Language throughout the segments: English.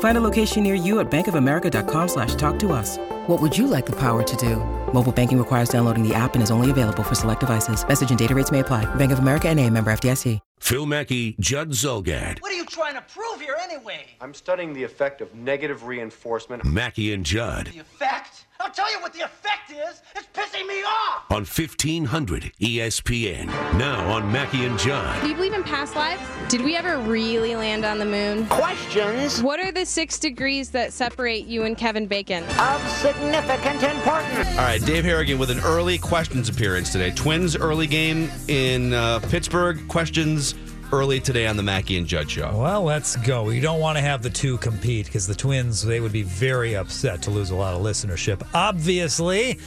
Find a location near you at bankofamerica.com slash talk to us. What would you like the power to do? Mobile banking requires downloading the app and is only available for select devices. Message and data rates may apply. Bank of America and a member FDIC. Phil Mackey, Judd Zulgad. What are you trying to prove here anyway? I'm studying the effect of negative reinforcement. Mackey and Judd The effect? I'll tell you what the effect is. It's pissing me off. on 1500 ESPN. Now on Mackey and John. Do you believe in past lives? Did we ever really land on the moon? Questions What are the six degrees that separate you and Kevin Bacon? of significant importance. All right, Dave Harrigan with an early questions appearance today. Twins early game in uh, Pittsburgh. Questions early today on the Mackey and Judd show. Well, let's go. You don't want to have the two compete because the Twins they would be very upset to lose a lot of listenership. Obviously.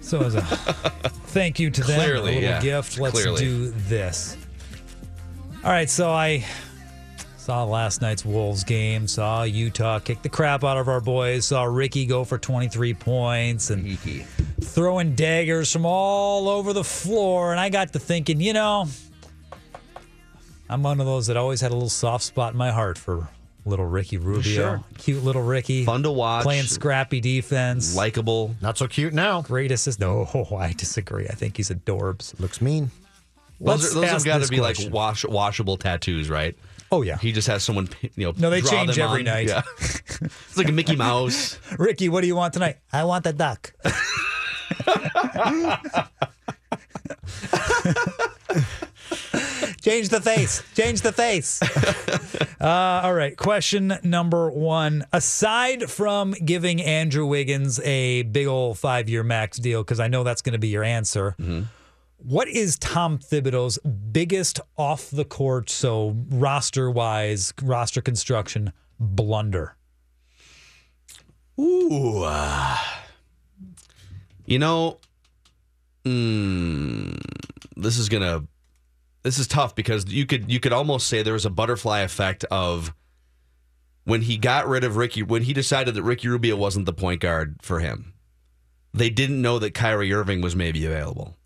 So as a thank you to them, Clearly, a little yeah. gift. Let's Clearly. do this. All right, so I saw last night's Wolves game. Saw Utah kick the crap out of our boys. Saw Ricky go for 23 points and throwing daggers from all over the floor. And I got to thinking, you know, I'm one of those that always had a little soft spot in my heart for little Ricky Rubio. Sure. Cute little Ricky. Fun to watch. Playing scrappy defense. Likeable. Not so cute now. Great assist. No, I disagree. I think he's adorbs. Looks mean. Those, Let's are, those have got to be question. like wash, washable tattoos, right? Oh, yeah. He just has someone, you know. No, they draw change them every on. night. Yeah. it's like a Mickey Mouse. Ricky, what do you want tonight? I want the duck. Change the face. Change the face. Uh, all right. Question number one. Aside from giving Andrew Wiggins a big old five year max deal, because I know that's going to be your answer, what is Tom Thibodeau's biggest off the court, so roster wise, roster construction blunder? Ooh. uh, you know, mm, this is gonna. This is tough because you could you could almost say there was a butterfly effect of when he got rid of Ricky when he decided that Ricky Rubio wasn't the point guard for him. They didn't know that Kyrie Irving was maybe available.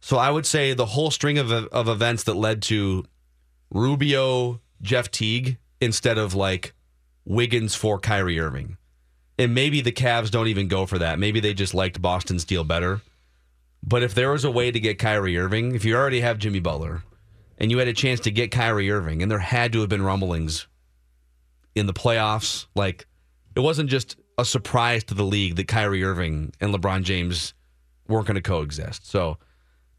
So I would say the whole string of of events that led to Rubio, Jeff Teague instead of like Wiggins for Kyrie Irving. And maybe the Cavs don't even go for that. Maybe they just liked Boston's deal better. But if there was a way to get Kyrie Irving, if you already have Jimmy Butler and you had a chance to get Kyrie Irving, and there had to have been rumblings in the playoffs, like it wasn't just a surprise to the league that Kyrie Irving and LeBron James weren't going to coexist. So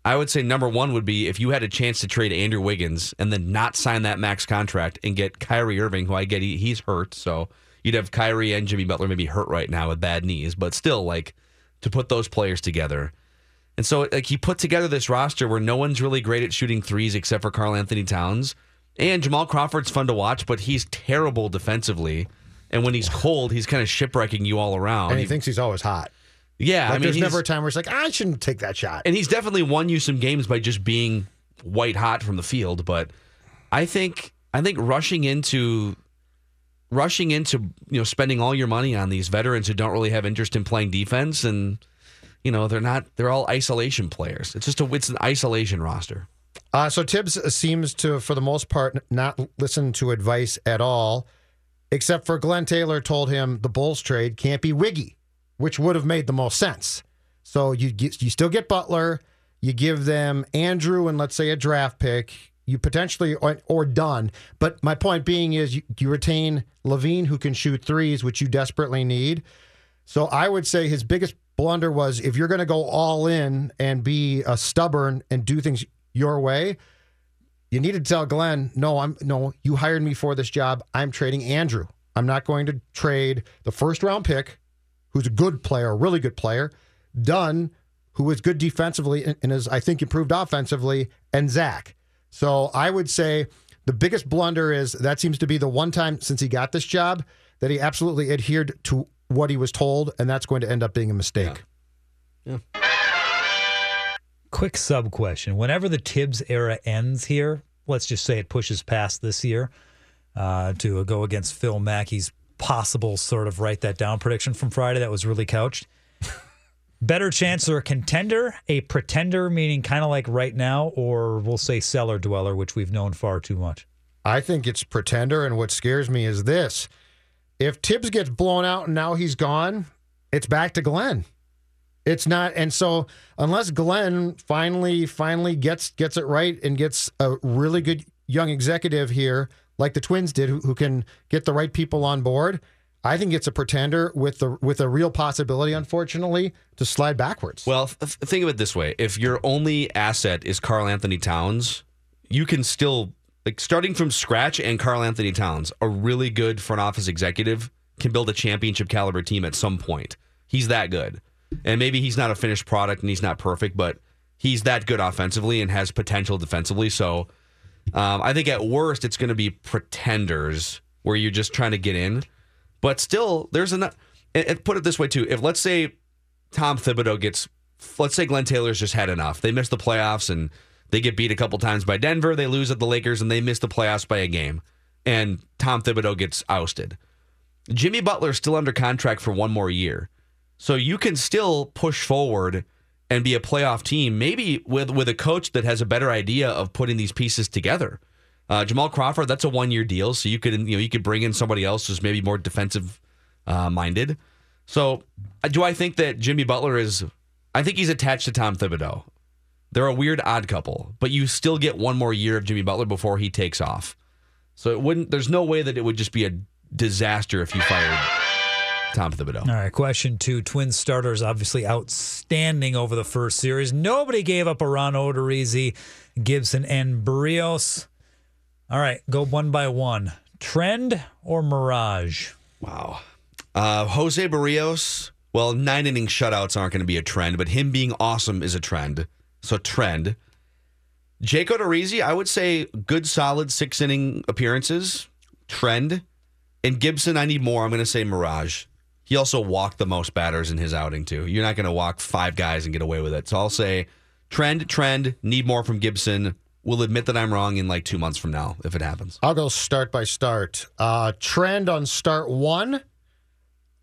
I would say number one would be if you had a chance to trade Andrew Wiggins and then not sign that max contract and get Kyrie Irving, who I get he, he's hurt, so you'd have Kyrie and Jimmy Butler maybe hurt right now with bad knees, but still like to put those players together. And so like he put together this roster where no one's really great at shooting threes except for Karl-Anthony Towns. And Jamal Crawford's fun to watch, but he's terrible defensively. And when he's cold, he's kind of shipwrecking you all around. And he thinks he's always hot. yeah, Like I mean, there's never a time where it's like, I shouldn't take that shot. and he's definitely won you some games by just being white hot from the field. But I think I think rushing into rushing into you know spending all your money on these veterans who don't really have interest in playing defense and you know they're not they're all isolation players. It's just a it's an isolation roster. Uh, so Tibbs seems to, for the most part, not listen to advice at all, except for Glenn Taylor told him the Bulls trade can't be Wiggy, which would have made the most sense. So you get, you still get Butler, you give them Andrew and let's say a draft pick, you potentially or, or done. But my point being is you, you retain LaVine who can shoot threes, which you desperately need. So I would say his biggest blunder was if you're going to go all in and be uh, stubborn and do things your way, you need to tell Glenn, no, I'm no, you hired me for this job. I'm trading Andrew. I'm not going to trade the first round pick, who's a good player, a really good player, Dunn, who is good defensively and and is, I think, improved offensively, and Zach. So I would say the biggest blunder is that seems to be the one time since he got this job that he absolutely adhered to what he was told, and that's going to end up being a mistake. Yeah. Quick sub question. Whenever the Tibbs era ends here, let's just say it pushes past this year uh, to go against Phil Mackey's possible sort of write that down prediction from Friday that was really couched. Better chance they're a contender, a pretender, meaning kind of like right now, or we'll say cellar dweller, which we've known far too much. I think it's pretender, and what scares me is this: if Tibbs gets blown out and now he's gone, it's back to Glenn. It's not, and so unless Glenn finally finally gets gets it right and gets a really good young executive here, like the Twins did, who, who can get the right people on board, I think it's a pretender with the with a real possibility, unfortunately, to slide backwards. Well, th- think of it this way: if your only asset is Karl-Anthony Towns, you can still like starting from scratch. And Karl-Anthony Towns, a really good front office executive, can build a championship caliber team at some point. He's that good, and maybe he's not a finished product and he's not perfect, but he's that good offensively and has potential defensively. So, um, I think at worst it's going to be pretenders where you're just trying to get in. But still, there's enough. And, put it this way too: if let's say Tom Thibodeau gets, let's say Glenn Taylor's just had enough. They miss the playoffs and they get beat a couple times by Denver. They lose at the Lakers and they miss the playoffs by a game. And Tom Thibodeau gets ousted. Jimmy Butler's still under contract for one more year. So you can still push forward and be a playoff team, maybe with with a coach that has a better idea of putting these pieces together. Uh, Jamal Crawford, that's a one year deal, so you could you know you could bring in somebody else who's maybe more defensive uh, minded. So uh, do I think that Jimmy Butler is? I think he's attached to Tom Thibodeau. They're a weird odd couple, but you still get one more year of Jimmy Butler before he takes off. So it wouldn't. There's no way that it would just be a disaster if you fired Tom Thibodeau. All right, question two. Twin starters obviously outstanding over the first series. Nobody gave up around Odorizzi, Gibson, and Berrios. All right, go one by one. Trend or Mirage? Wow. Uh, Jose Berrios. Well, nine inning shutouts aren't going to be a trend, but him being awesome is a trend. So trend. Jake Odorizzi, I would say good, solid six inning appearances. Trend. And Gibson, I need more. I'm going to say Mirage. He also walked the most batters in his outing too. You're not going to walk five guys and get away with it. So I'll say trend, trend. Need more from Gibson. We'll admit that I'm wrong in like two months from now if it happens. I'll go start by start. Uh, trend on start one.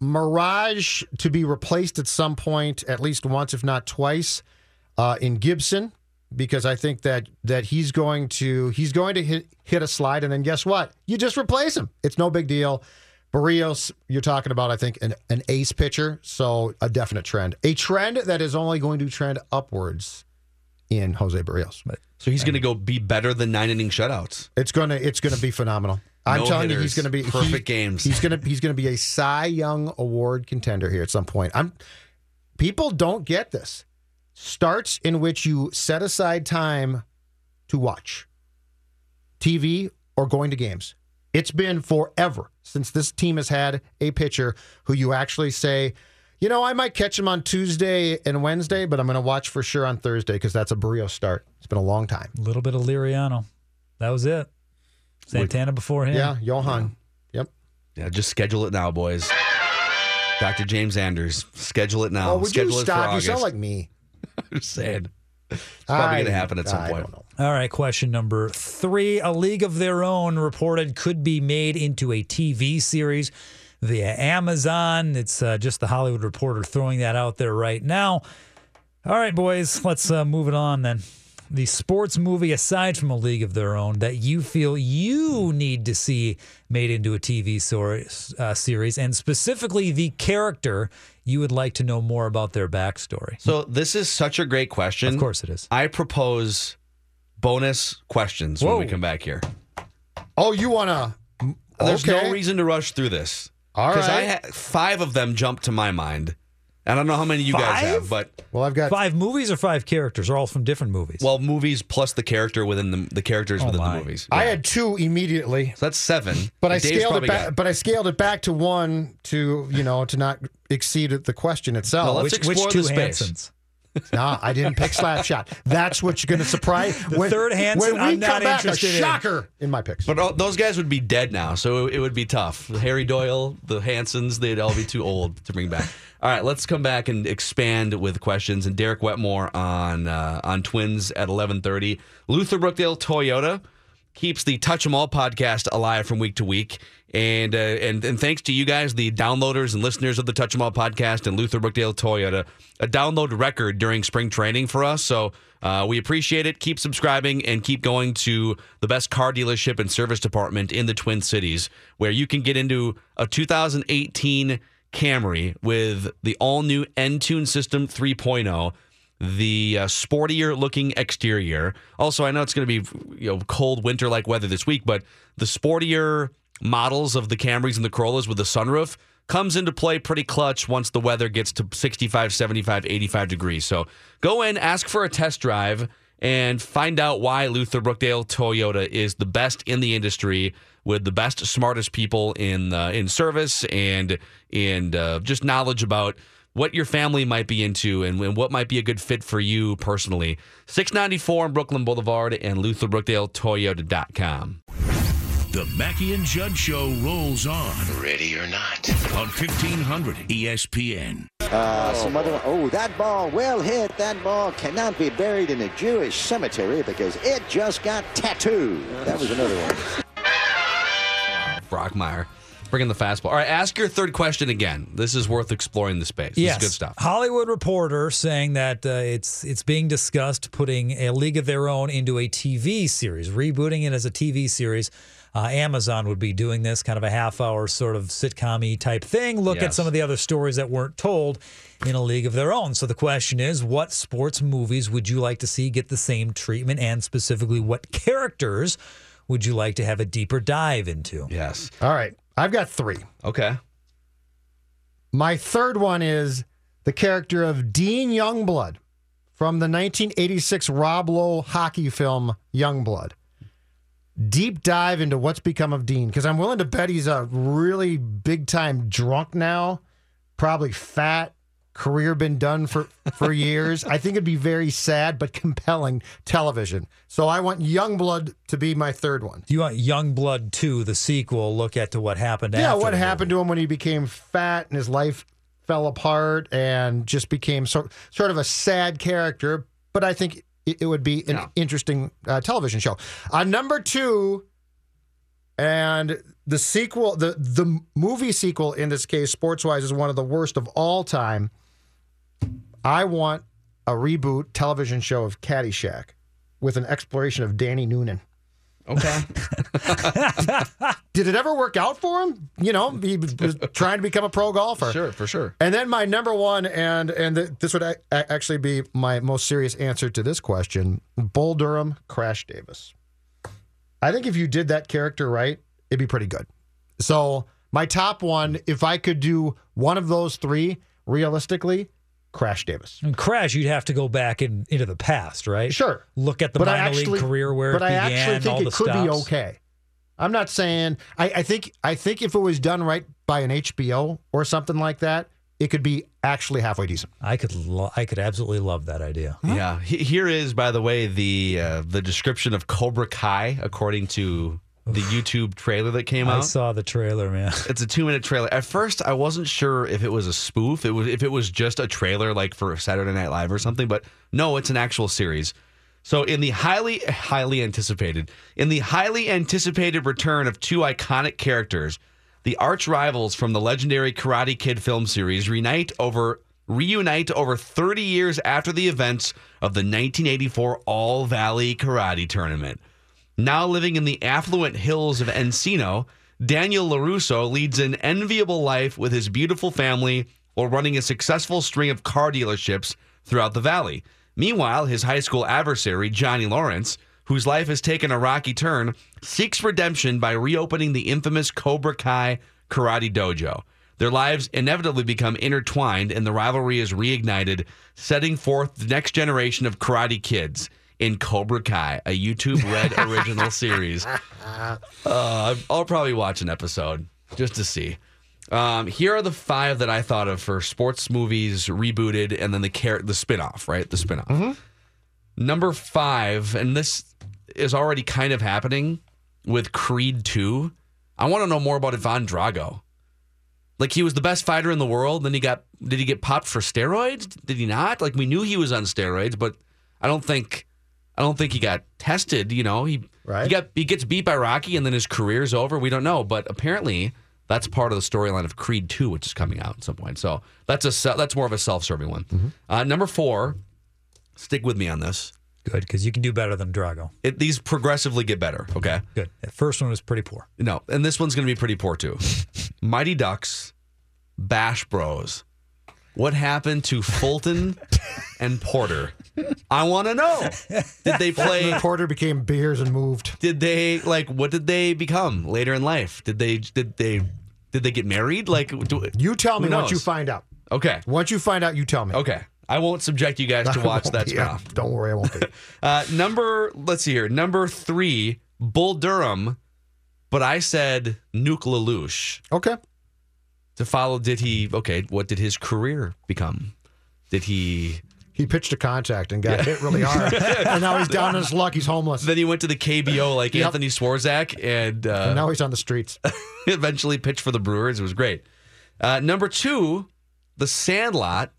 Mirage to be replaced at some point, at least once, if not twice, uh, in Gibson, because I think that that he's going to he's going to hit hit a slide, and then guess what? You just replace him. It's no big deal. Berrios, you're talking about, I think, an, an ace pitcher, so a definite trend. A trend that is only going to trend upwards in Jose Berrios. So he's going to go be better than nine inning shutouts. It's gonna it's gonna be phenomenal. I'm No telling you, he's gonna be perfect games. He's gonna he's gonna be a Cy Young Award contender here at some point. I'm people don't get this. Starts in which you set aside time to watch TV or going to games. It's been forever since this team has had a pitcher who you actually say, you know, I might catch him on Tuesday and Wednesday, but I'm going to watch for sure on Thursday because that's a Barrio start. It's been a long time. A little bit of Liriano. That was it. Santana before him. Yeah, Johan. Yep. Yeah, just schedule it now, boys. Dr. James Andrews, schedule it now. Oh, would schedule you stop? You sound like me. I'm just saying. It's probably going to happen at some I point. don't know. All right, question number three. A League of Their Own reported could be made into a TV series via Amazon. It's uh, just the Hollywood Reporter throwing that out there right now. All right, boys, let's uh, move it on then. The sports movie, aside from A League of Their Own, that you feel you need to see made into a TV sor- uh, series, and specifically the character you would like to know more about their backstory. So this is such a great question. Of course it is. I propose bonus questions when we come back here. Oh, you want to? There's okay. no reason to rush through this. All Because I ha- five of them jump to my mind. I don't know how many you guys have, but Well, I've got Five movies or five characters, are all from different movies? well, movies plus the character within the the characters Oh within my. the movies. I had two immediately, so that's seven. but I Dave's scaled it back. got- But I scaled it back to one to you know to not exceed the question itself. Well, let's which, which two the space. Hansons? Nah, I didn't pick Slapshot. That's what you're going to surprise. The third Hanson, when we I'm not come back, a interested in. shocker in my picks. But all, those guys would be dead now, so it would be tough. Harry Doyle, the Hansons, they'd all be too old to bring back. All right, let's come back and expand with questions. And Derek Wetmore on uh, on Twins at eleven thirty. Luther Brookdale Toyota keeps the Touch 'Em All podcast alive from week to week. And, uh, and and thanks to you guys, the downloaders and listeners of the Touch 'Em All podcast and Luther Brookdale Toyota, a download record during spring training for us. So uh, we appreciate it. Keep subscribing and keep going to the best car dealership and service department in the Twin Cities, where you can get into a 2018 Camry with the all new Entune System 3.0 the uh, sportier looking exterior. Also, I know it's going to be you know cold winter like weather this week, but the sportier models of the Camrys and the Corollas with the sunroof comes into play pretty clutch once the weather gets to 65, 75, 85 degrees. So go in, ask for a test drive, and find out why Luther Brookdale Toyota is the best in the industry with the best, smartest people in uh, in service and and uh, just knowledge about what your family might be into and, and what might be a good fit for you personally. 694 on Brooklyn Boulevard and LutherBrookdaleToyota.com. The Mackey and Judd Show rolls on. Ready or not. On E 1500 ESPN. Uh, some other. Oh, that ball, well hit. That ball cannot be buried in a Jewish cemetery because it just got tattooed. That was another one. Brockmeyer. Bringing the fastball. All right, ask your third question again. This is worth exploring the space. Yes, This is good stuff. Hollywood Reporter saying that uh, it's it's being discussed putting a League of Their Own into a TV series, rebooting it as a TV series. Uh, Amazon would be doing this kind of a half hour sort of sitcom type thing. Look at some of the other stories that weren't told in a league of their own. So the question is, what sports movies would you like to see get the same treatment, and specifically, what characters would you like to have a deeper dive into? Yes. All right, I've got three. Okay. My third one is the character of Dean Youngblood from the 1986 Rob Lowe hockey film Youngblood. Deep dive into what's become of Dean because I'm willing to bet he's a really big time drunk now, probably fat, career been done for for years. I think it'd be very sad but compelling television. So I want Young Blood to be my third one. Do you want Young Blood 2, the sequel, look at to what happened Yeah, what happened to him when he became fat and his life fell apart and just became sort sort of a sad character. But I think it, it would be an Yeah. interesting uh, television show. On number two, and the sequel, the the movie sequel in this case, sports wise, is one of the worst of all time. I want a reboot television show of Caddyshack with an exploration of Danny Noonan. Okay. Did it ever work out for him? You know, he was trying to become a pro golfer. sure, for sure. And then my number one, and and th- this would a- actually be my most serious answer to this question: Bull Durham, Crash Davis. I think if you did that character right, it'd be pretty good. So my top one, if I could do one of those three realistically, Crash Davis. And Crash, you'd have to go back in, into the past, right? Sure. Look at the But minor actually- league career where but it I began, I actually think all it the could be okay. I'm not saying I, I think I think if it was done right by an HBO or something like that, it could be actually halfway decent. I could, lo- I could absolutely love that idea. Yeah. Here is, by the way, the uh, the description of Cobra Kai according to the YouTube trailer that came I out. I saw the trailer, man. It's a two minute trailer. At first, I wasn't sure if it was a spoof. It was if it was just a trailer like for Saturday Night Live or something. But no, it's an actual series. So in the highly highly anticipated in the highly anticipated return of two iconic characters, the arch rivals from the legendary Karate Kid film series reunite over reunite over 30 years after the events of the 1984 All Valley Karate Tournament. Now living in the affluent hills of Encino, Daniel LaRusso leads an enviable life with his beautiful family while running a successful string of car dealerships throughout the valley. Meanwhile, his high school adversary, Johnny Lawrence, whose life has taken a rocky turn, seeks redemption by reopening the infamous Cobra Kai Karate Dojo. Their lives inevitably become intertwined, and the rivalry is reignited, setting forth the next generation of Karate Kids in Cobra Kai, a YouTube Red original series. Uh, I'll probably watch an episode just to see. Um, here are the five that I thought of for sports movies rebooted, and then the car- the spinoff, right? The spinoff. Number five, and this is already kind of happening with Creed 2. I want to know more about Ivan Drago. Like he was the best fighter in the world, then he got did he get popped for steroids? Did he not? Like we knew he was on steroids, but I don't think I don't think he got tested, you know. He Right. he got he gets beat by Rocky and then his career's over. We don't know, but apparently that's part of the storyline of Creed 2 which is coming out at some point. So, that's a that's more of a self-serving one. Uh, number 4, stick with me on this. Good, because you can do better than Drago. It, these progressively get better, okay? Good. That first one was pretty poor. No, and this one's going to be pretty poor too. Mighty Ducks, Bash Bros. What happened to Fulton and Porter? I want to know. Did they play? Porter became beers and moved. Did they like? What did they become later in life? Did they? Did they? Did they get married? Like, do, You tell me once you find out. Okay, Once you find out, you tell me. okay. I won't subject you guys to watch that be- yeah. Don't worry, I won't be. Uh, number, let's see here. Number three, Bull Durham, but I said Nuke LaLoosh. Okay. to follow did he okay what did his career become did he He pitched a contact and got hit really hard, and now he's down on his luck. He's homeless. then he went to the kbo like Yep. anthony swarzak and, uh, and now he's on the streets. eventually pitched for the brewers. It was great. Uh, number two the sandlot.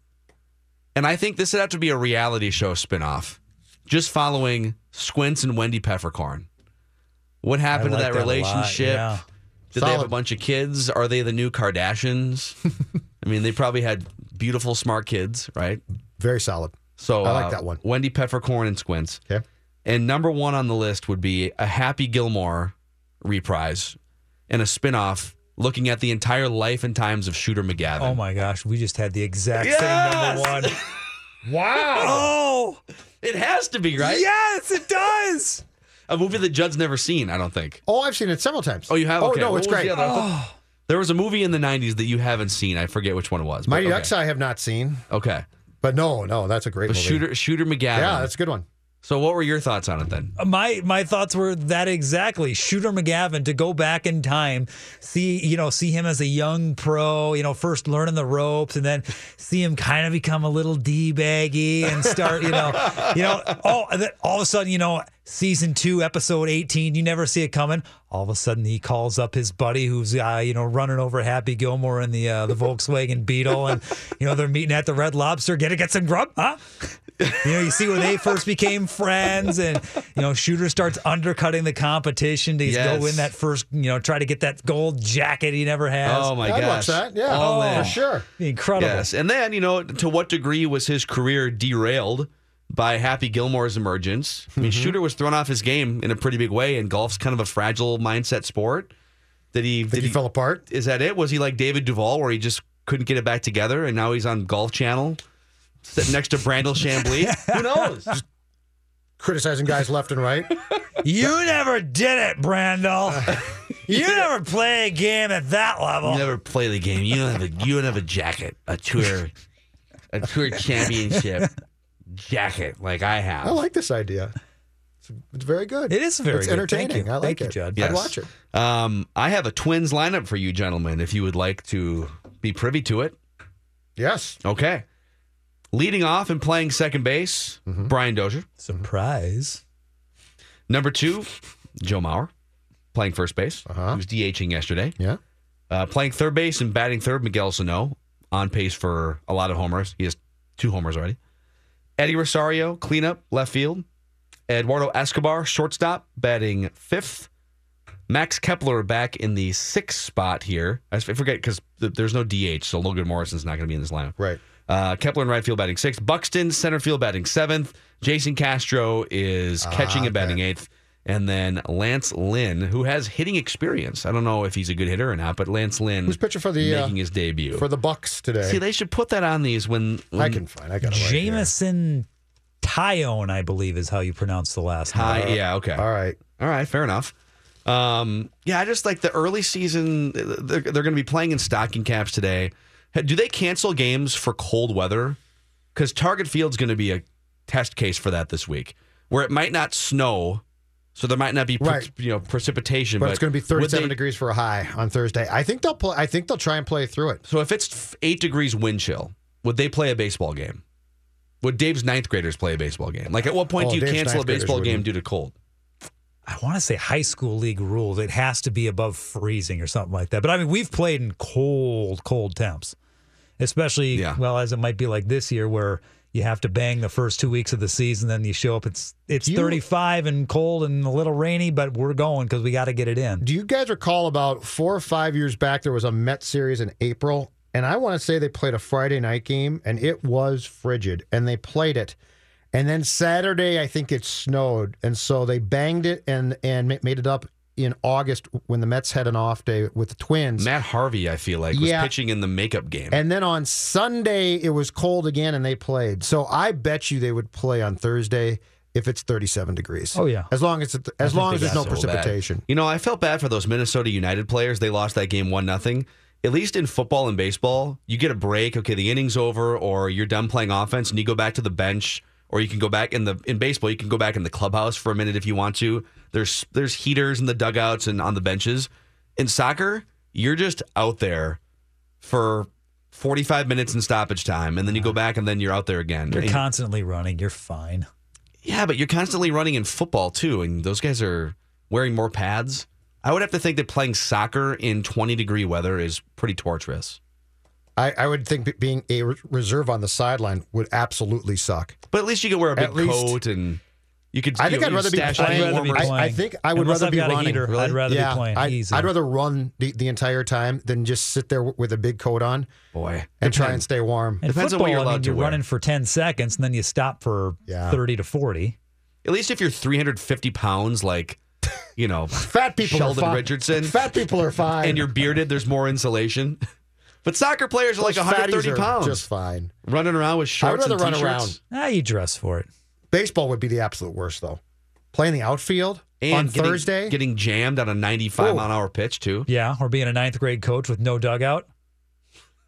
And i think this would have to be a reality show spinoff. Just following squints and wendy peppercorn. What happened I to that that relationship? yeah. did they have a bunch of kids? Are they the new kardashians? I mean they probably had beautiful smart kids right Very solid. So I like uh, that one. Wendy Peppercorn and Squints. Okay. And number one on the list would be a Happy Gilmore reprise and a spinoff looking at the entire life and times of Shooter McGavin. Oh my gosh, we just had the exact Yes! same number one. Wow. Oh, It has to be, right? yes, it does. A movie that Judd's never seen, I don't think. Oh, I've seen it several times. Oh, you have? Oh Okay. no, What it's was great. the other? I There was a movie in the 90s that you haven't seen. I forget which one it was. but Mighty okay. Ducks, I have not seen, Okay. But no, no, that's a great But movie. Shooter, Shooter McGavin. yeah, that's a good one. So what were your thoughts on it then? Uh, my my thoughts were that exactly. Shooter McGavin to go back in time, see you know see him as a young pro, you know first learning the ropes, and then see him kind of become a little d baggy and start you know you know all and then all of a sudden you know season two episode eighteen you never see it coming. All of a sudden he calls up his buddy who's uh, you know running over Happy Gilmore in the uh, the Volkswagen Beetle, and you know they're meeting at the Red Lobster. Get to get some grub, huh? You know, you see when they first became friends, and you know, Shooter starts undercutting the competition to Yes. go win that first, you know, try to get that gold jacket he never has. Oh my I'd gosh. watch that. Yeah, All oh, for sure. Incredible. Yes, and then you know to what degree was his career derailed by Happy Gilmore's emergence? I mean, mm-hmm. Shooter was thrown off his game in a pretty big way, and golf's kind of a fragile mindset sport. Did he? Think did he fell apart? Is that it? Was he like David Duval, where he just couldn't get it back together, and now he's on Golf Channel, sitting next to Brandel Chamblee? Who knows? Criticizing guys left and right. You never did it, Brandel. you never play a game at that level. You never play the game. You don't have a you don't have a jacket, a tour, a tour championship jacket like I have. I like this idea. It's, it's very good. It is very It's good. Thank entertaining. you. I like Thank it. you, Judd. Yes. I'd watch it. Um, I have a twins lineup for you, gentlemen, if you would like to be privy to it. Yes. Okay. Leading off and playing second base, Brian Dozier. Surprise. Number two, Joe Mauer, playing first base. Uh-huh. He was DHing yesterday. Yeah. Uh, playing third base and batting third, Miguel Sano, on pace for a lot of homers. He has two homers already. Eddie Rosario, cleanup, left field. Eduardo Escobar, shortstop, batting fifth. Max Kepler back in the sixth spot here. I forget because there's no DH, so Logan Morrison's not going to be in this lineup. Right. Uh, Kepler in right field batting sixth. Buxton center field batting seventh. Jason Castro is catching and batting eighth. And then Lance Lynn, who has hitting experience. I don't know if he's a good hitter or not, but Lance Lynn Who's pitching for the uh, making his debut. for the Bucks today? See, they should put that on these when, when I can find. I got it right. Jameson Taillon, I believe, is how you pronounce the last Hi, name. yeah, okay. All right. All right, fair enough. Um, yeah, I just like the early season. They're, they're going to be playing in stocking caps today. Do they cancel games for cold weather? Because Target Field's going to be a test case for that this week, where it might not snow, so there might not be pre- Right. you know precipitation. But, it's going to be 37 they- degrees for a high on Thursday. I think they'll play. I think they'll try and play through it. So if it's eight degrees wind chill, would they play a baseball game? Would Dave's ninth graders play a baseball game? Like at what point Oh, do you Dave's cancel a baseball game due to cold? I want to say high school league rules. It has to be above freezing or something like that. But I mean, we've played in cold, cold temps, especially Yeah. well as it might be like this year where you have to bang the first two weeks of the season. Then you show up. It's it's You- 35 and cold and a little rainy, but we're going because we got to get it in. Do you guys recall about four or five years back there was a Met series in April, and I want to say they played a Friday night game, and it was frigid, and they played it, and then Saturday I think it snowed, and so they banged it and and made it up in August when the Mets had an off day with the Twins. Matt Harvey, I feel like, was Yeah. pitching in the makeup game. And then on Sunday it was cold again, and they played. So I bet you they would play on Thursday if it's 37 degrees. Oh, yeah. as long as it's, as think long as there's no So bad. precipitation. You know, I felt bad for those Minnesota United players. They lost that game one nothing. At least in football and baseball, you get a break. Okay, the inning's over, or you're done playing offense, and you go back to the bench, or you can go back in the in baseball. You can go back in the clubhouse for a minute if you want to. There's there's heaters in the dugouts and on the benches. In soccer, you're just out there for 45 minutes in stoppage time, and then you go back, and then you're out there again. You're And- constantly running. You're fine. yeah, but you're constantly running in football too, and those guys are wearing more pads. I would have to think that playing soccer in 20 degree weather is pretty torturous. I, I would think being a reserve on the sideline would absolutely suck. But at least you could wear a big At least- coat and you could. I think know, I'd rather be stash playing. any I'd rather be playing. I, I think I would Unless rather I've be a running. heater, I'd rather be playing. I, Easy. I'd rather run the, the entire time than just sit there with a big coat on Boy, and try and stay warm. And Depends on what you're I allowed mean, to you're wear. running for 10 seconds and then you stop for Yeah. 30 to 40. At least if you're 350 pounds, like you know, Fat people Sheldon are fine. Richardson. Fat people are fine. and you're bearded, there's more insulation. But soccer players are like 130 fatties are pounds, just fine. running around with I'd shorts rather and run t-shirts. around. Ah, you dress for it. Baseball would be the absolute worst, though. Playing the outfield And on getting, Thursday. getting jammed on a 95 Oh. mile an hour pitch too. Yeah, or being a ninth grade coach with no dugout.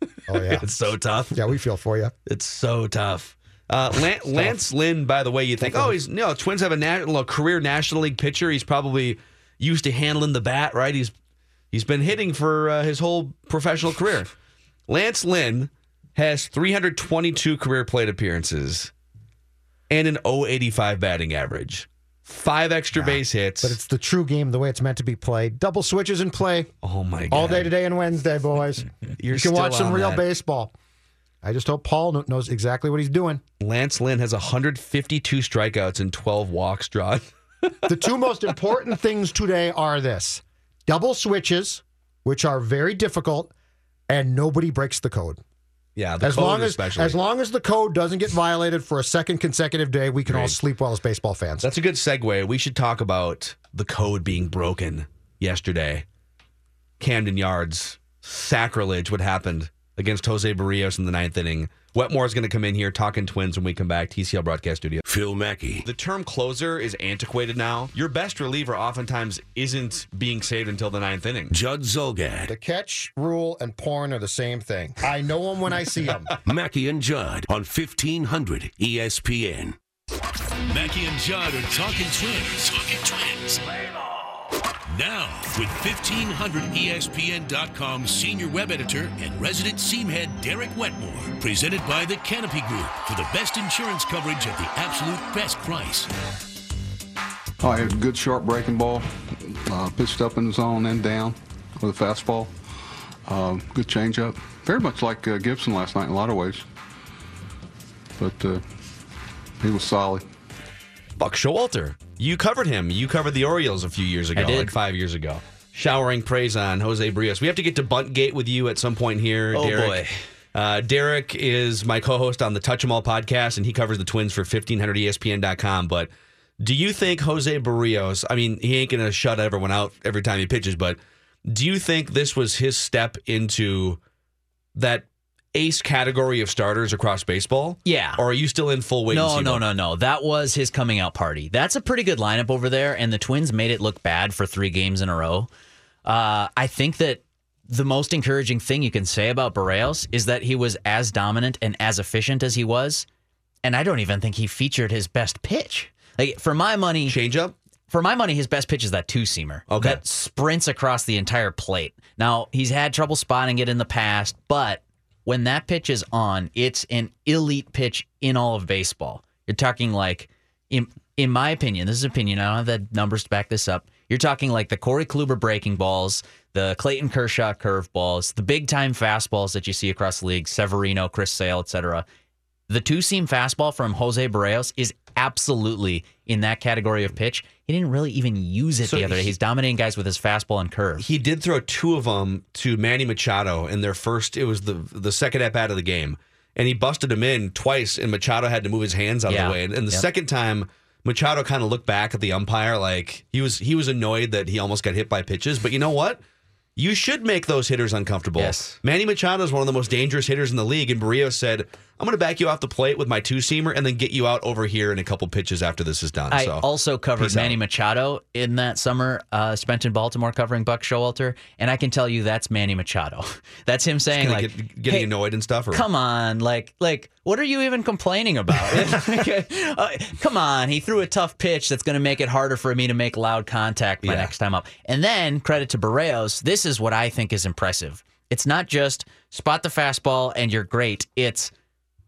oh yeah, It's so tough. yeah. We feel for you. It's so tough. Uh, Lan- Lance Lynn, by the way, you think, oh, he's no Twins have a national career National League pitcher. He's probably used to handling the bat, right? He's he's been hitting for uh, his whole professional career. Lance Lynn has 322 career plate appearances and an 085 batting average, five extra base hits. But it's the true game, the way it's meant to be played. Double switches and play oh my god, all day today and Wednesday, boys. You're you can watch some real that. baseball. I just hope Paul knows exactly what he's doing. Lance Lynn has 152 strikeouts and 12 walks drawn. the two most important things today are this double switches, which are very difficult, and nobody breaks the code. Yeah, the as code long as especially. as long as the code doesn't get violated for a second consecutive day, we can all sleep well as baseball fans. That's a good segue. We should talk about the code being broken yesterday. Camden Yards, sacrilege, what happened against Jose Berrios in the ninth inning. Wetmore's going to come in here talking twins when we come back. TCL Broadcast Studio. Phil Mackey. The term closer is antiquated now. Your best reliever oftentimes isn't being saved until the ninth inning. Judd Zulgad. the catch rule and porn are the same thing. I know them when I see them. Mackey and Judd on E 1500 ESPN. Mackey and Judd are talking twins. Talking twins. Now, with E 1500ESPN.com senior web editor and resident seamhead Derek Wetmore, presented by the Canopy Group for the best insurance coverage at the absolute best price. Oh, I had a good sharp breaking ball. Uh, pitched up in the zone and down with a fastball. Um, good changeup. Very much like uh, Gibson last night in a lot of ways. But uh, he was solid. Buck Showalter. You covered him. You covered the Orioles a few years ago, did. like five years ago. Showering praise on Jose Berrios. We have to get to Buntgate with you at some point here. Oh, Derek. boy. Uh, Derek is my co-host on the Touch 'Em All podcast, and he covers the Twins for E 1500ESPN.com. But do you think Jose Berrios? I mean, he ain't going to shut everyone out every time he pitches, but do you think this was his step into that ace category of starters across baseball? Yeah. Or are you still in full wait No, no, no, no. That was his coming out party. That's a pretty good lineup over there, and the Twins made it look bad for three games in a row. Uh, I think that the most encouraging thing you can say about Berrios is that he was as dominant and as efficient as he was, and I don't even think he featured his best pitch. Like for my money, change up. For my money, his best pitch is that two seamer. Okay. That sprints across the entire plate. Now, he's had trouble spotting it in the past, but when that pitch is on, it's an elite pitch in all of baseball. You're talking like, in, in my opinion, this is opinion, I don't have the numbers to back this up. You're talking like the Corey Kluber breaking balls, the Clayton Kershaw curveballs, the big time fastballs that you see across the league, Severino, Chris Sale, etc. The two seam fastball from Jose Berrios is absolutely in that category of pitch. He didn't really even use it So the other day. He's dominating guys with his fastball and curve. He did throw two of them to Manny Machado in their first. It was the the second at bat of the game, and he busted him in twice. And Machado had to move his hands out of the way. And, and the Yep. second time, Machado kind of looked back at the umpire like he was he was annoyed that he almost got hit by pitches. But you know what? You should make those hitters uncomfortable. Yes. Manny Machado is one of the most dangerous hitters in the league, and Berrios said, "I'm going to back you off the plate with my two seamer, and then get you out over here in a couple pitches after this is done." I so also covered Manny out. Machado in that summer, uh, spent in Baltimore covering Buck Showalter, and I can tell you that's Manny Machado. That's him saying like, get- getting "Hey, annoyed and stuff. Or Come on, like, like, what are you even complaining about? Uh, come on, he threw a tough pitch that's going to make it harder for me to make loud contact my Yeah. next time up. And then credit to Berrios, this is what I think is impressive. It's not just spot the fastball and you're great. It's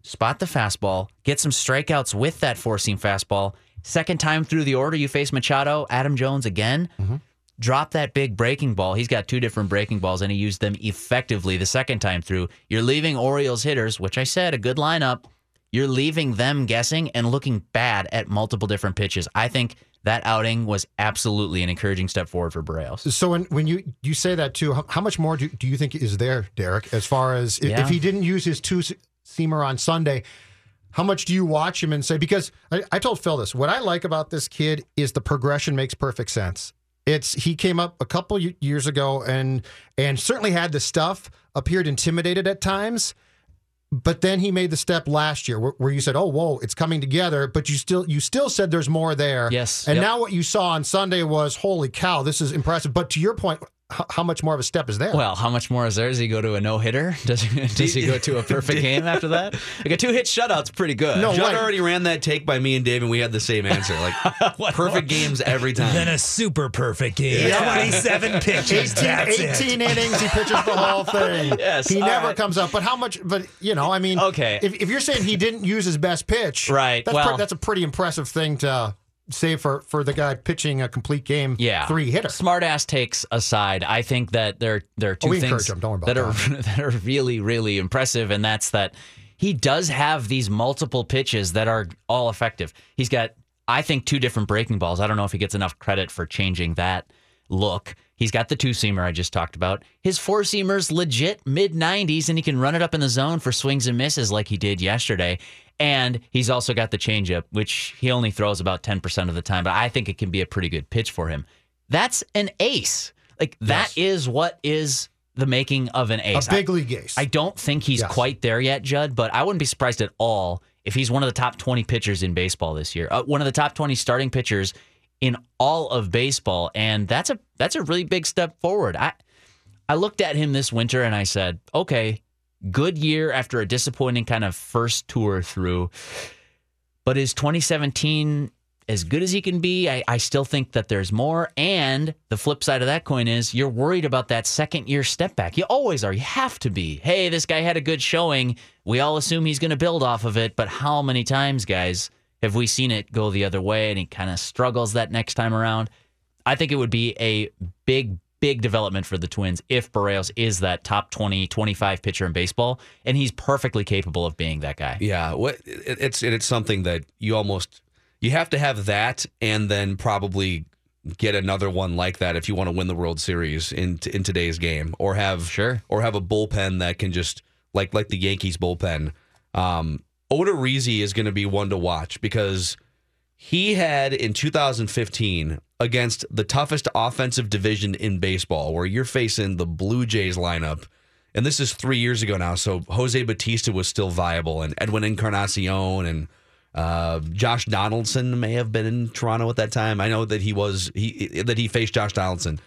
spot the fastball, get some strikeouts with that four seam fastball. Second time through the order, you face Machado, Adam Jones again. Mm-hmm. Drop that big breaking ball. He's got two different breaking balls, and he used them effectively the second time through. You're leaving Orioles hitters, which I said, a good lineup. You're leaving them guessing and looking bad at multiple different pitches. I think that outing was absolutely an encouraging step forward for Berrios. So when, when you, you say that too, how, how much more do, do you think is there, Derek? As far as if, Yeah. if he didn't use his two seamer on Sunday, how much do you watch him and say? Because I, I told Phil this. What I like about this kid is the progression makes perfect sense. It's he came up a couple years ago and and certainly had the stuff. Appeared intimidated at times. But then he made the step last year where, where you said, "Oh, whoa, it's coming together." But you still you still said there's more there. Yes, And yep. now what you saw on Sunday was, "Holy cow, this is impressive." But to your point, how, how much more of a step is there? Well, how much more is there? Does he go to a no hitter? Does he, does he go to a perfect game after that? Like a two hit shutout's pretty good. No, Judd right. already ran that take by me and Dave, and we had the same answer. Like perfect games every time. Then a super perfect game. Yeah. 27 pitches. 18, That's 18 it. innings, he pitches the whole thing. Yes, he never right. comes up. But how much? But you know, I mean, Okay. If, if you're saying he didn't use his best pitch, Right, That's, well- pre- that's a pretty impressive thing to say for for the guy pitching a complete game. Yeah, three hitter. Smart ass takes aside, I think that there there are two Oh, things. Don't that are that are really really impressive, and that's that he does have these multiple pitches that are all effective. He's got, I think, two different breaking balls. I don't know if he gets enough credit for changing that look. He's got the two seamer I just talked about. His four seamer's legit mid 90s, and he can run it up in the zone for swings and misses like he did yesterday. And he's also got the changeup, which he only throws about 10% of the time, but I think it can be a pretty good pitch for him. That's an ace. Like, that is what is the making of an ace. A big league ace. I don't think he's Yes. quite there yet, Judd, but I wouldn't be surprised at all if he's one of the top 20 pitchers in baseball this year. Uh, one of the top 20 starting pitchers in all of baseball, and that's a that's a really big step forward. I I looked at him this winter and I said, "Okay, good year after a disappointing kind of first tour through." But is 2017 as good as he can be? I, I still think that there's more. And the flip side of that coin is you're worried about that second year step back. You always are. You have to be. Hey, this guy had a good showing. We all assume he's going to build off of it. But how many times, guys, have we seen it go the other way and he kind of struggles that next time around? I think it would be a big, big development for the Twins if Berrios is that top 20, 25 pitcher in baseball. And he's perfectly capable of being that guy. Yeah, what it, it's it's something that you almost you have to have that, and then probably get another one like that if you want to win the World Series in in today's game, or have Sure. or have a bullpen that can just like like the Yankees bullpen. Um, Odorizzi is going to be one to watch because he had in 2015 against the toughest offensive division in baseball, where you're facing the Blue Jays lineup and this is three years ago now. So Jose Bautista was still viable, and Edwin Encarnacion and uh, Josh Donaldson may have been in Toronto at that time. I know that he was he that he faced Josh Donaldson,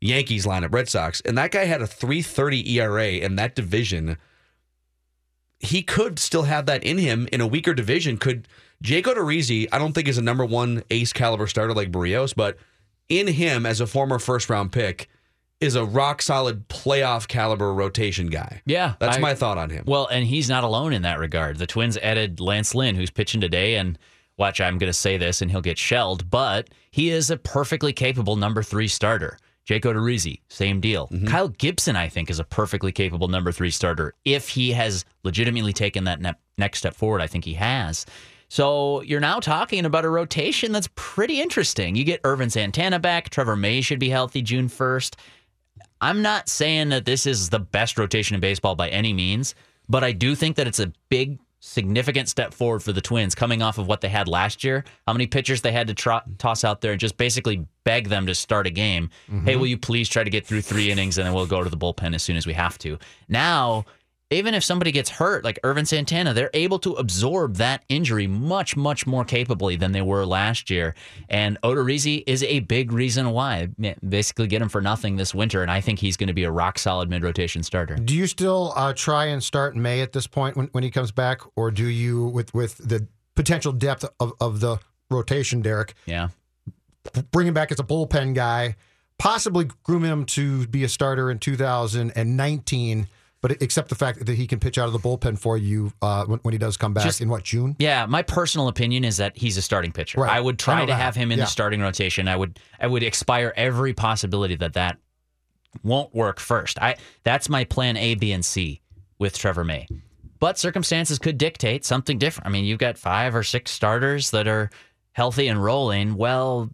Yankees lineup, Red Sox, and that guy had a 3.30 ERA in that division. He could still have that in him in a weaker division. Could Jake Odorizzi? I don't think is a number one ace caliber starter like Berrios, but in him as a former first round pick is a rock solid playoff caliber rotation guy. Yeah, That's I- my thought on him. Well, and he's not alone in that regard. The Twins added Lance Lynn, who's pitching today, and watch, I'm going to say this, and he'll get shelled, but he is a perfectly capable number three starter. Jake Odorizzi, same deal. Mm-hmm. Kyle Gibson, I think, is a perfectly capable number three starter if he has legitimately taken that ne- next step forward. I think he has. So you're now talking about a rotation that's pretty interesting. You get Ervin Santana back. Trevor May should be healthy June 1st. I'm not saying that this is the best rotation in baseball by any means, but I do think that it's a big, significant step forward for the Twins coming off of what they had last year. How many pitchers they had to tro- toss out there and just basically beg them to start a game. Hey, mm-hmm. will you please try to get through three innings and then we'll go to the bullpen as soon as we have to. Now, even if somebody gets hurt, like Ervin Santana, they're able to absorb that injury much, much more capably than they were last year. And Odorizzi is a big reason why. Basically, get him for nothing this winter, and I think he's going to be a rock solid mid rotation starter. Do you still uh, try and start May at this point when, when he comes back, or do you, with with the potential depth of, of the rotation, Derek, Yeah. bring him back as a bullpen guy, possibly groom him to be a starter in 2019, but except the fact that he can pitch out of the bullpen for you uh, when, when he does come back Just- in what June? Yeah, my personal opinion is that he's a starting pitcher. Right. I would try know to that. have him in Yeah. the starting rotation. I would I would expire every possibility that that won't work first. I that's my plan A, B, and C with Trevor May. But circumstances could dictate something different. I mean, you've got five or six starters that are healthy and rolling. Well,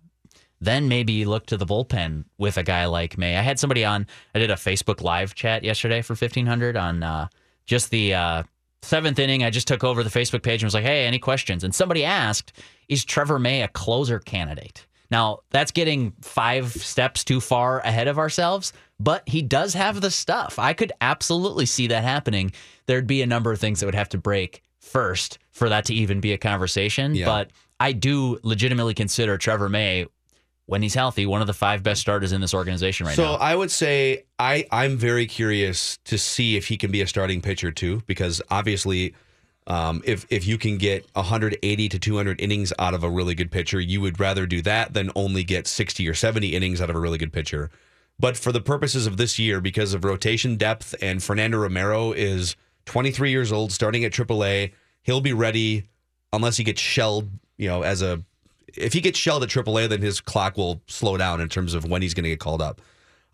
then maybe look to the bullpen with a guy like May. I had somebody on. I did a Facebook live chat yesterday for fifteen hundred on uh, just the uh, seventh inning. I just took over the Facebook page and was like, "Hey, any questions?" And somebody asked, "Is Trevor May a closer candidate?" Now that's getting five steps too far ahead of ourselves, but he does have the stuff. I could absolutely see that happening. There'd be a number of things that would have to break first for that to even be a conversation. Yeah. But I do legitimately consider Trevor May when he's healthy, one of the five best starters in this organization right so now. So I would say I I'm very curious to see if he can be a starting pitcher too, because obviously, um, if if you can get 180 to 200 innings out of a really good pitcher, you would rather do that than only get 60 or 70 innings out of a really good pitcher. But for the purposes of this year, because of rotation depth, and Fernando Romero is 23 years old, starting at AAA, he'll be ready unless he gets shelled. You know, as a if he gets shelled at AAA, then his clock will slow down in terms of when he's going to get called up.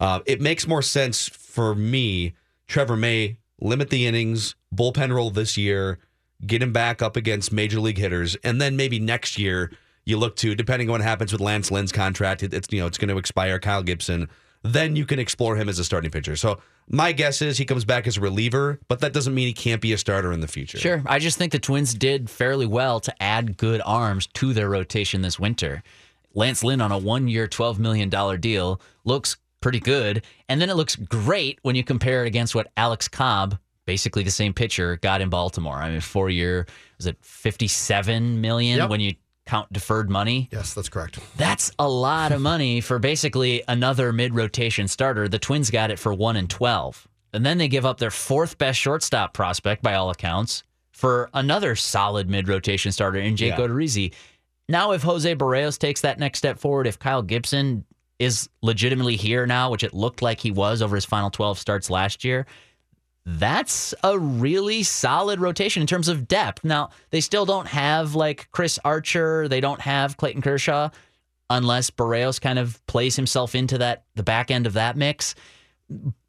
Uh, it makes more sense for me, Trevor May, limit the innings, bullpen role this year, get him back up against major league hitters, and then maybe next year you look to, depending on what happens with Lance Lynn's contract, it- it's you know it's going to expire. Kyle Gibson, then you can explore him as a starting pitcher. So my guess is he comes back as a reliever, but that doesn't mean he can't be a starter in the future. Sure. I just think the Twins did fairly well to add good arms to their rotation this winter. Lance Lynn on a one year, $12 million deal looks pretty good. And then it looks great when you compare it against what Alex Cobb, basically the same pitcher, got in Baltimore. I mean, four year, was it 57 million Yep. when you count deferred money? Yes, that's correct. That's a lot of money for basically another mid rotation starter. The Twins got it for 1 and 12. And then they give up their fourth best shortstop prospect by all accounts for another solid mid rotation starter in Jake Yeah. Odorizzi. Now, if Jose Berrios takes that next step forward, if Kyle Gibson is legitimately here now, which it looked like he was over his final 12 starts last year, that's a really solid rotation in terms of depth. Now, they still don't have like Chris Archer, they don't have Clayton Kershaw unless Berrios kind of plays himself into that the back end of that mix.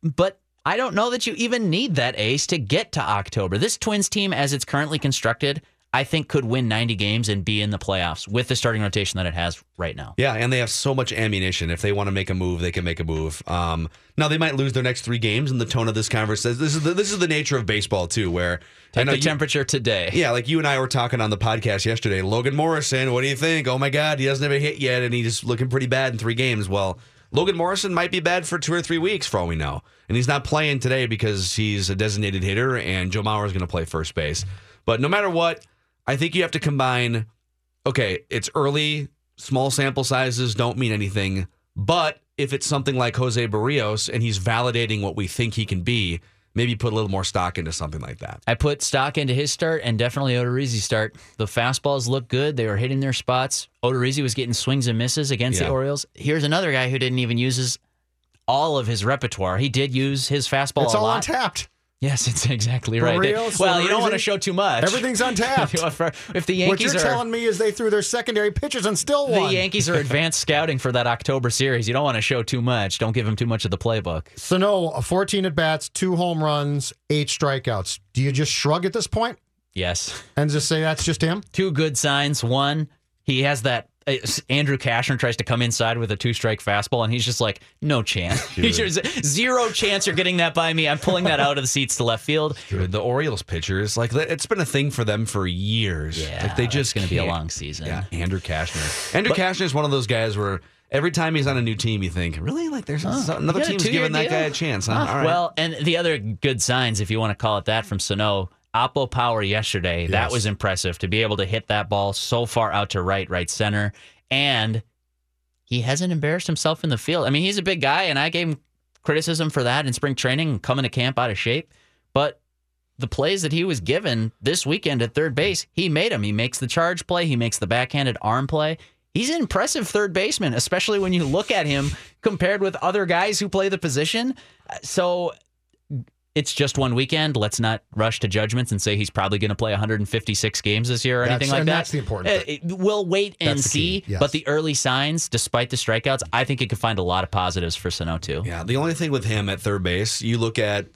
But I don't know that you even need that ace to get to October. This Twins team as it's currently constructed, I think could win 90 games and be in the playoffs with the starting rotation that it has right now. Yeah, and they have so much ammunition. If they want to make a move, they can make a move. Um, now they might lose their next three games, and the tone of this conversation. This is the, this is the nature of baseball too, where Take the you- temperature today. Yeah, like you and I were talking on the podcast yesterday. Logan Morrison, what do you think? Oh my God, he hasn't have a hit yet, and he's looking pretty bad in three games. Well, Logan Morrison might be bad for two or three weeks for all we know. And he's not playing today because he's a designated hitter and Joe Mauer is going to play first base. But no matter what, I think you have to combine okay, it's early, small sample sizes don't mean anything. But if it's something like Jose Berrios and he's validating what we think he can be, maybe put a little more stock into something like that. I put stock into his start and definitely Odorizzi's start. The fastballs look good. They were hitting their spots. Odorizzi was getting swings and misses against Yeah. the Orioles. Here's another guy who didn't even use his all of his repertoire. He did use his fastball It's a all lot. untapped. Yes, it's exactly right. They- well, you don't want to show too much. Everything's untapped. if, if the what Yankees you're are telling me is they threw their secondary pitchers and still won. the. Yankees are advanced scouting for that October series. You don't want to show too much. Don't give them too much of the playbook. Sano, uh, 14 at bats, two home runs, eight strikeouts. Do you just shrug at this point Yes. and just say that's just him? Two good signs. One, he has that. Uh, Andrew Cashner tries to come inside with a two strike fastball, and he's just like, no chance. Zero chance you're getting that by me. I'm pulling that out of the seats to left field. Dude, the Orioles pitchers, like it's been a thing for them for years. Yeah, like they just going to be a long season. Yeah, Andrew Cashner. Andrew Cashner is one of those guys where every time he's on a new team, you think, really, like there's another You team's giving that deal? guy a chance. Huh? Huh. All right. Well, and the other good signs, if you want to call it that, from Sano, Oppo power yesterday, that was impressive to be able to hit that ball so far out to right, right center. And he hasn't embarrassed himself in the field. I mean, he's a big guy, and I gave him criticism for that in spring training and coming to camp out of shape. But the plays that he was given this weekend at third base, he made them. He makes the charge play, he makes the backhanded arm play. He's an impressive third baseman, especially when you look at him compared with other guys who play the position. So it's just one weekend. Let's not rush to judgments and say he's probably going to play 156 games this year or That's- anything like and that. that's the important Uh, thing. We'll wait and see. yes. But the early signs, despite the strikeouts, I think it could find a lot of positives for Sano too. yeah, the only thing with him at third base, you look at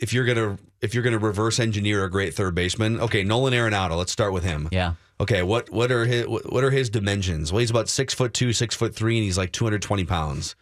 if you're gonna if you're gonna reverse engineer a great third baseman. Okay, Nolan Arenado. Let's start with him. Yeah. Okay, what what are his what are his dimensions? Well, he's about six foot two, six foot three, and he's like 220 pounds.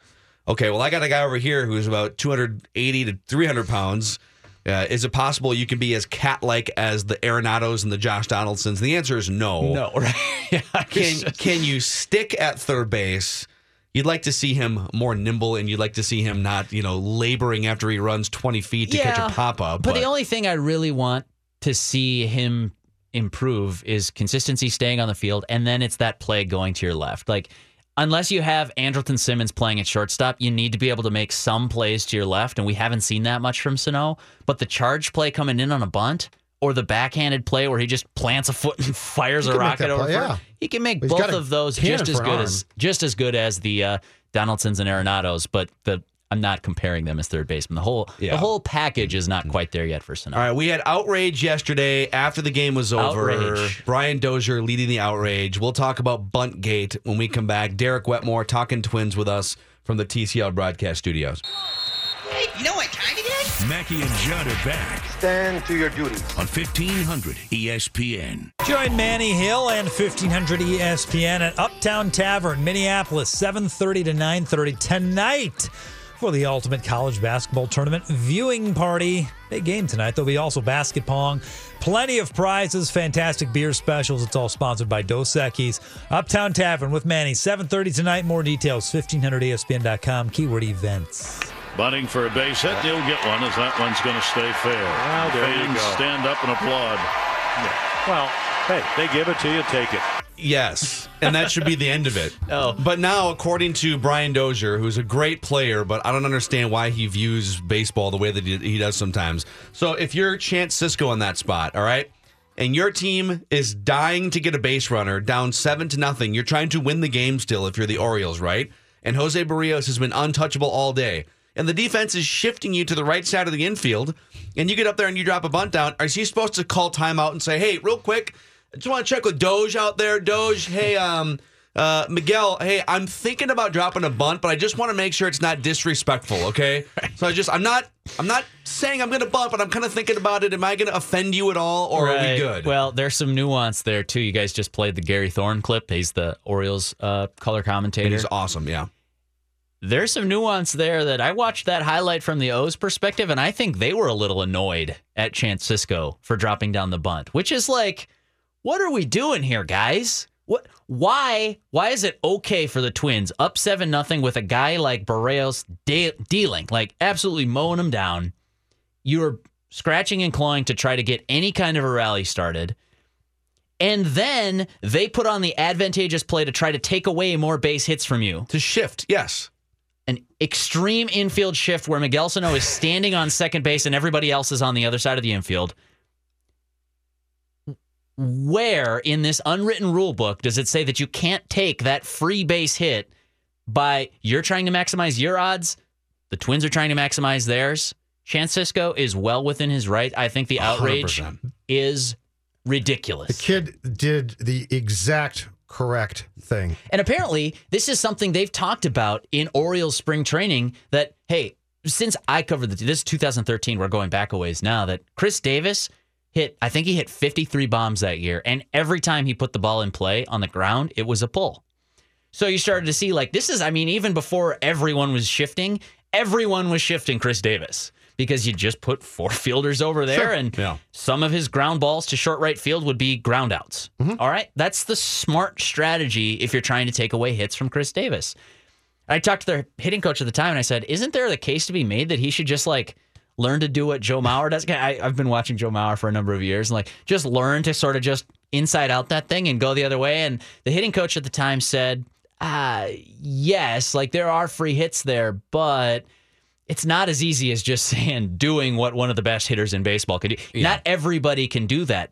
Okay, well, I got a guy over here who's about 280 to 300 pounds. Uh, is it possible you can be as cat like as the Arenados and the Josh Donaldsons? The answer is no. No, right? yeah, Can can you stick at third base? You'd like to see him more nimble, and you'd like to see him not, you know, laboring after he runs 20 feet to catch a pop up. But, the only thing I really want to see him improve is consistency staying on the field, and then it's that play going to your left. Like, unless you have Andrelton Simmons playing at shortstop, you need to be able to make some plays to your left, and we haven't seen that much from Sano. But the charge play coming in on a bunt, or the backhanded play where he just plants a foot and fires a rocket over, play, yeah. he can make both of those just as good arm. as just as good as the uh, Donaldsons and Arenados. But the I'm not comparing them as third baseman. The whole Yeah. the whole package is not mm-hmm. quite there yet for Sano. All right, we had outrage yesterday after the game was over. Outrage. Brian Dozier leading the outrage. We'll talk about Buntgate when we come back. Derek Wetmore talking twins with us from the TCL broadcast studios. Hey, you know what time it is? Mackey and Judd are back Stand to your duties. on E 1500 ESPN. Join Manny Hill and 1500 ESPN at Uptown Tavern, Minneapolis, 7:30 to 9:30 tonight for the Ultimate College Basketball Tournament viewing party. Big game tonight. There'll be also basket pong, plenty of prizes, fantastic beer specials. It's all sponsored by Dos Equis. Uptown Tavern with Manny, 7:30 tonight. More details 1500ESPN.com. Keyword events. Bunting for a base hit. He'll get one as that one's going to stay fair. Well, there you Fans go. stand up and applaud. Well, hey, they give it to you, take it. Yes, and that should be the end of it. Oh. But now, according to Brian Dozier, who's a great player, but I don't understand why he views baseball the way that he, he does sometimes. So if you're Chance Sisco on that spot, all right, and your team is dying to get a base runner down seven to nothing, you're trying to win the game still if you're the Orioles, right? And Jose Berrios has been untouchable all day. And the defense is shifting you to the right side of the infield, and you get up there and you drop a bunt down. Are you supposed to call timeout and say, "Hey, real quick, I just want to check with Doge out there. Doge, hey, um, uh, Miguel, hey, I'm thinking about dropping a bunt, but I just want to make sure it's not disrespectful, okay? So I just, I'm not, I'm not saying I'm going to bunt, but I'm kind of thinking about it. Am I going to offend you at all, or are we good? Well, there's some nuance there too. You guys just played the Gary Thorne clip. He's the Orioles uh, color commentator. He's awesome, yeah. There's some nuance there that I watched that highlight from the O's perspective, and I think they were a little annoyed at Chance Sisco for dropping down the bunt, which is like, what are we doing here, guys? What? Why? Why is it okay for the Twins up seven nothing with a guy like Berrios de- dealing, like absolutely mowing them down? You're scratching and clawing to try to get any kind of a rally started, and then they put on the advantageous play to try to take away more base hits from you. To shift, yes. An extreme infield shift where Miguel Sano is standing on second base and everybody else is on the other side of the infield where in this unwritten rule book does it say that you can't take that free base hit by you're trying to maximize your odds, the Twins are trying to maximize theirs? Chance Sisco is well within his right. I think the outrage 100%. is ridiculous. The kid did the exact correct thing. And apparently, this is something they've talked about in Orioles spring training that, hey, since I covered the, this 2013, we're going back a ways now, that Chris Davis hit, I think he hit 53 bombs that year. And every time he put the ball in play on the ground, it was a pull. So you started to see, like, this is, I mean, even before everyone was shifting, everyone was shifting Chris Davis because you just put four fielders over there Sure. and Yeah. some of his ground balls to short right field would be ground outs. Mm-hmm. All right. That's the smart strategy if you're trying to take away hits from Chris Davis. I talked to their hitting coach at the time and I said, Isn't there the case to be made that he should just like learn to do what Joe Mauer does? I, I've been watching Joe Mauer for a number of years and like just learn to sort of just inside out that thing and go the other way. And the hitting coach at the time said, uh, yes, like there are free hits there, but it's not as easy as just saying doing what one of the best hitters in baseball can do. Not everybody can do that.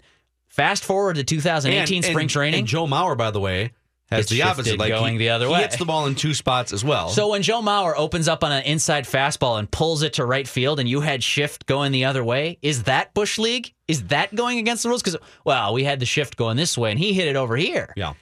Fast forward to 2018 And- spring and- training. And Joe Mauer, by the way, has the opposite. Like going he, the other he way. hits the ball in two spots as well. So when Joe Mauer opens up on an inside fastball and pulls it to right field and you had shift going the other way, is that Bush League? Is that going against the rules? Because, well, we had the shift going this way and he hit it over here. Yeah.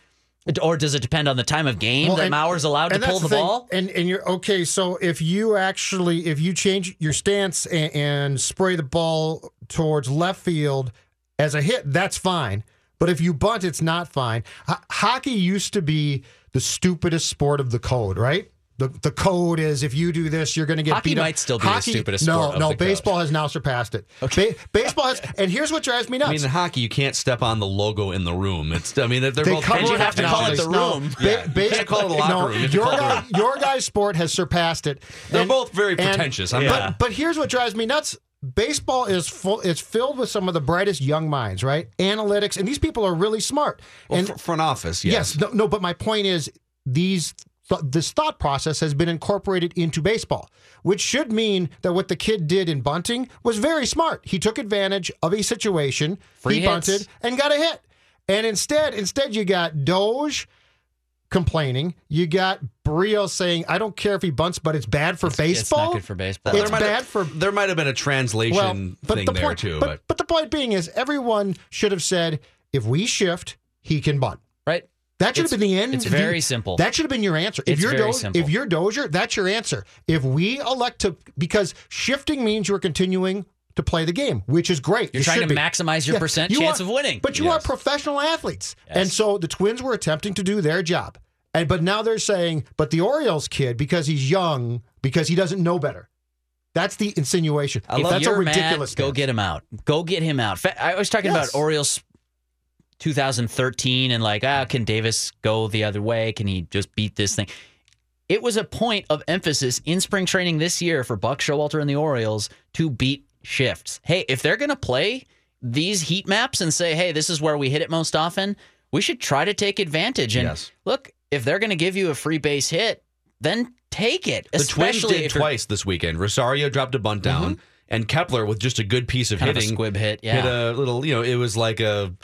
Or does it depend on the time of game Well, that and- Mauer's allowed to pull that's the, ball? And and you're okay. So if you actually if you change your stance and, and spray the ball towards left field as a hit, that's fine. But if you bunt, it's not fine. Ho- hockey used to be the stupidest sport of the code, right? The, the code is if you do this, you're going to get Hockey beat up. might still be the stupidest no, sport of No, the code. baseball has now surpassed it. Ba- baseball has, and here's what drives me nuts. I mean, in hockey, you can't step on the logo in the room. It's. I mean, they're They both. cover you have to call it the No, room. ba- Yeah, ba- you can't call it a locker no, room. You Your call it the guy, room. your guy's sport has surpassed it. They're both very pretentious. I'm but, but here's what drives me nuts. Baseball is full. It's filled with some of the brightest young minds, right? Analytics, and these people are really smart. Well, and fr- front office, yes. no, no. But my point is, these th- this thought process has been incorporated into baseball, which should mean that what the kid did in bunting was very smart. He took advantage of a situation, Free he hits. bunted, and got a hit. And instead, instead you got Doge complaining. You got Brio saying, "I don't care if he bunts, but it's bad for It's baseball." not good for baseball. It's There might bad have- for There might have been a translation well, but thing the there point, too, but, but, but the point being is, everyone should have said, "If we shift, he can bunt." Right. That should It's- have been the end. it's of the- very simple. That should have been your answer. If It's you're very Do- simple. if you're Dozier, that's your answer. If we elect to, because shifting means you're continuing to play the game, which is great. You're It trying to be. maximize your percent you chance are- of winning. But you Yes. are professional athletes, and so the Twins were attempting to do their job. And but now they're saying, but the Orioles kid, because he's young, because he doesn't know better. That's the insinuation. If That's a you're mad, ridiculous. go get him out. Go get him out. I was talking Yes. about Orioles 2013 and like, ah, can Davis go the other way? Can he just beat this thing? It was a point of emphasis in spring training this year for Buck Showalter and the Orioles to beat shifts. Hey, if they're going to play these heat maps and say, hey, this is where we hit it most often, we should try to take advantage. And Yes. look, if they're going to give you a free base hit, then take it. the Twins did twice this weekend. Rosario dropped a bunt down, mm-hmm. and Kepler with just a good piece of Kind of hitting, squib hit, yeah. hit a little. You know, it was like a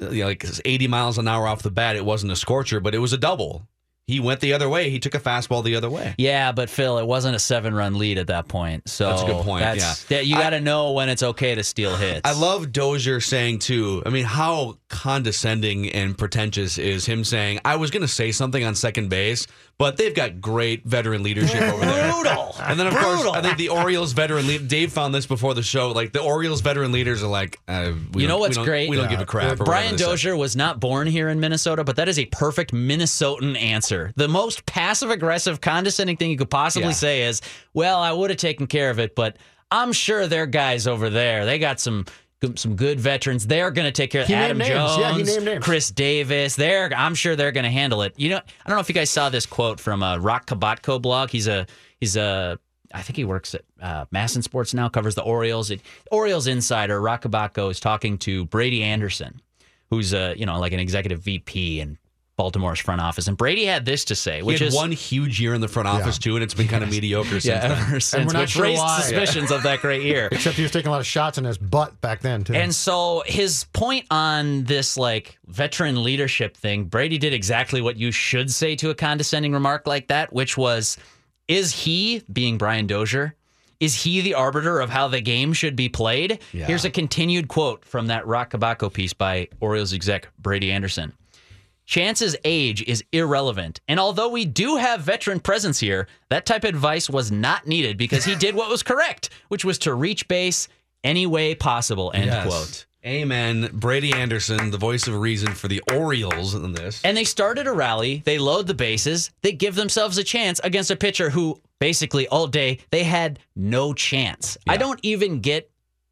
you know, like 80 miles an hour off the bat. It wasn't a scorcher, but it was a double. He went the other way. He took a fastball the other way. Yeah, but Phil, it wasn't a seven-run lead at that point. So That's a good point, yeah. that you got to know when it's okay to steal hits. I love Dozier saying too. I mean, how condescending and pretentious is him saying, "I was going to say something on second base, but they've got great veteran leadership over there." Brutal. And then of course, I think the Orioles veteran lead. Dave found this before the show. Like the Orioles veteran leaders are like, uh, we you know what's we great? We don't give a crap. Brian they say. Dozier was not born here in Minnesota, but that is a perfect Minnesotan answer. The most passive aggressive, condescending thing you could possibly Yeah. say is, "Well, I would have taken care of it, but I'm sure their guys over there, they got some." Some good veterans. They're going to take care of He Adam. Jones, Yeah, he named names. Chris Davis. They're I'm sure they're going to handle it. You know, I don't know if you guys saw this quote from uh, Roch Kubatko blog. He's a he's a I think he works at uh, MASN Sports now, covers the Orioles. It, Orioles insider Roch Kubatko is talking to Brady Anderson, who's a you know like an executive VP in Baltimore's front office, and Brady had this to say, He which had is one huge year in the front office too, and it's been kind of mediocre since yeah, then. ever since, not which sure raised why. suspicions of that great year. Except he was taking a lot of shots in his butt back then too. And so his point on this like veteran leadership thing, Brady did exactly what you should say to a condescending remark like that, which was, is he being Brian Dozier? Is he the arbiter of how the game should be played? Yeah. Here's a continued quote from that Roch Kubatko piece by Orioles exec Brady Anderson. Chance's age is irrelevant. And although we do have veteran presence here, that type of advice was not needed because he did what was correct, which was to reach base any way possible. End Yes. quote. Amen. Brady Anderson, the voice of reason for the Orioles in this. And they started a rally. They load the bases. They give themselves a chance against a pitcher who basically all day they had no chance. I don't even get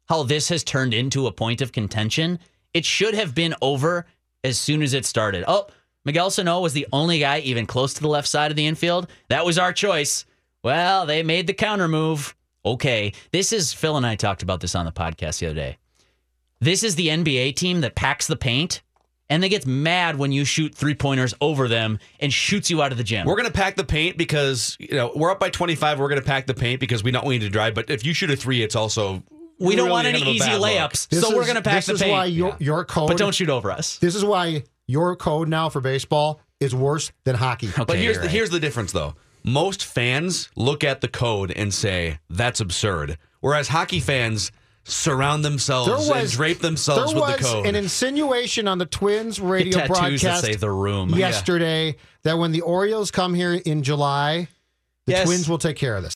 how this has turned into a point of contention. It should have been over as soon as it started. Oh, Miguel Sano was the only guy even close to the left side of the infield. That was our choice. Well, they made the counter move. Okay. This is Phil and I talked about this on the podcast the other day. This is the NBA team that packs the paint and they get mad when you shoot three pointers over them and shoots you out of the gym. We're to pack the paint because, you know, we're up by 25. We're going to pack the paint because we don't you to drive. But if you shoot a three, it's also. We don't really want any easy layups, This so we're going to pack this the is paint. why your your code, but don't shoot over us. This is why your code now for baseball is worse than hockey. But here's the, here's the difference, though. Most fans look at the code and say that's absurd, whereas hockey fans surround themselves and drape themselves there with the was code. an insinuation on the Twins radio broadcast say the room. yesterday that when the Orioles come here in July, the Yes. Twins will take care of this.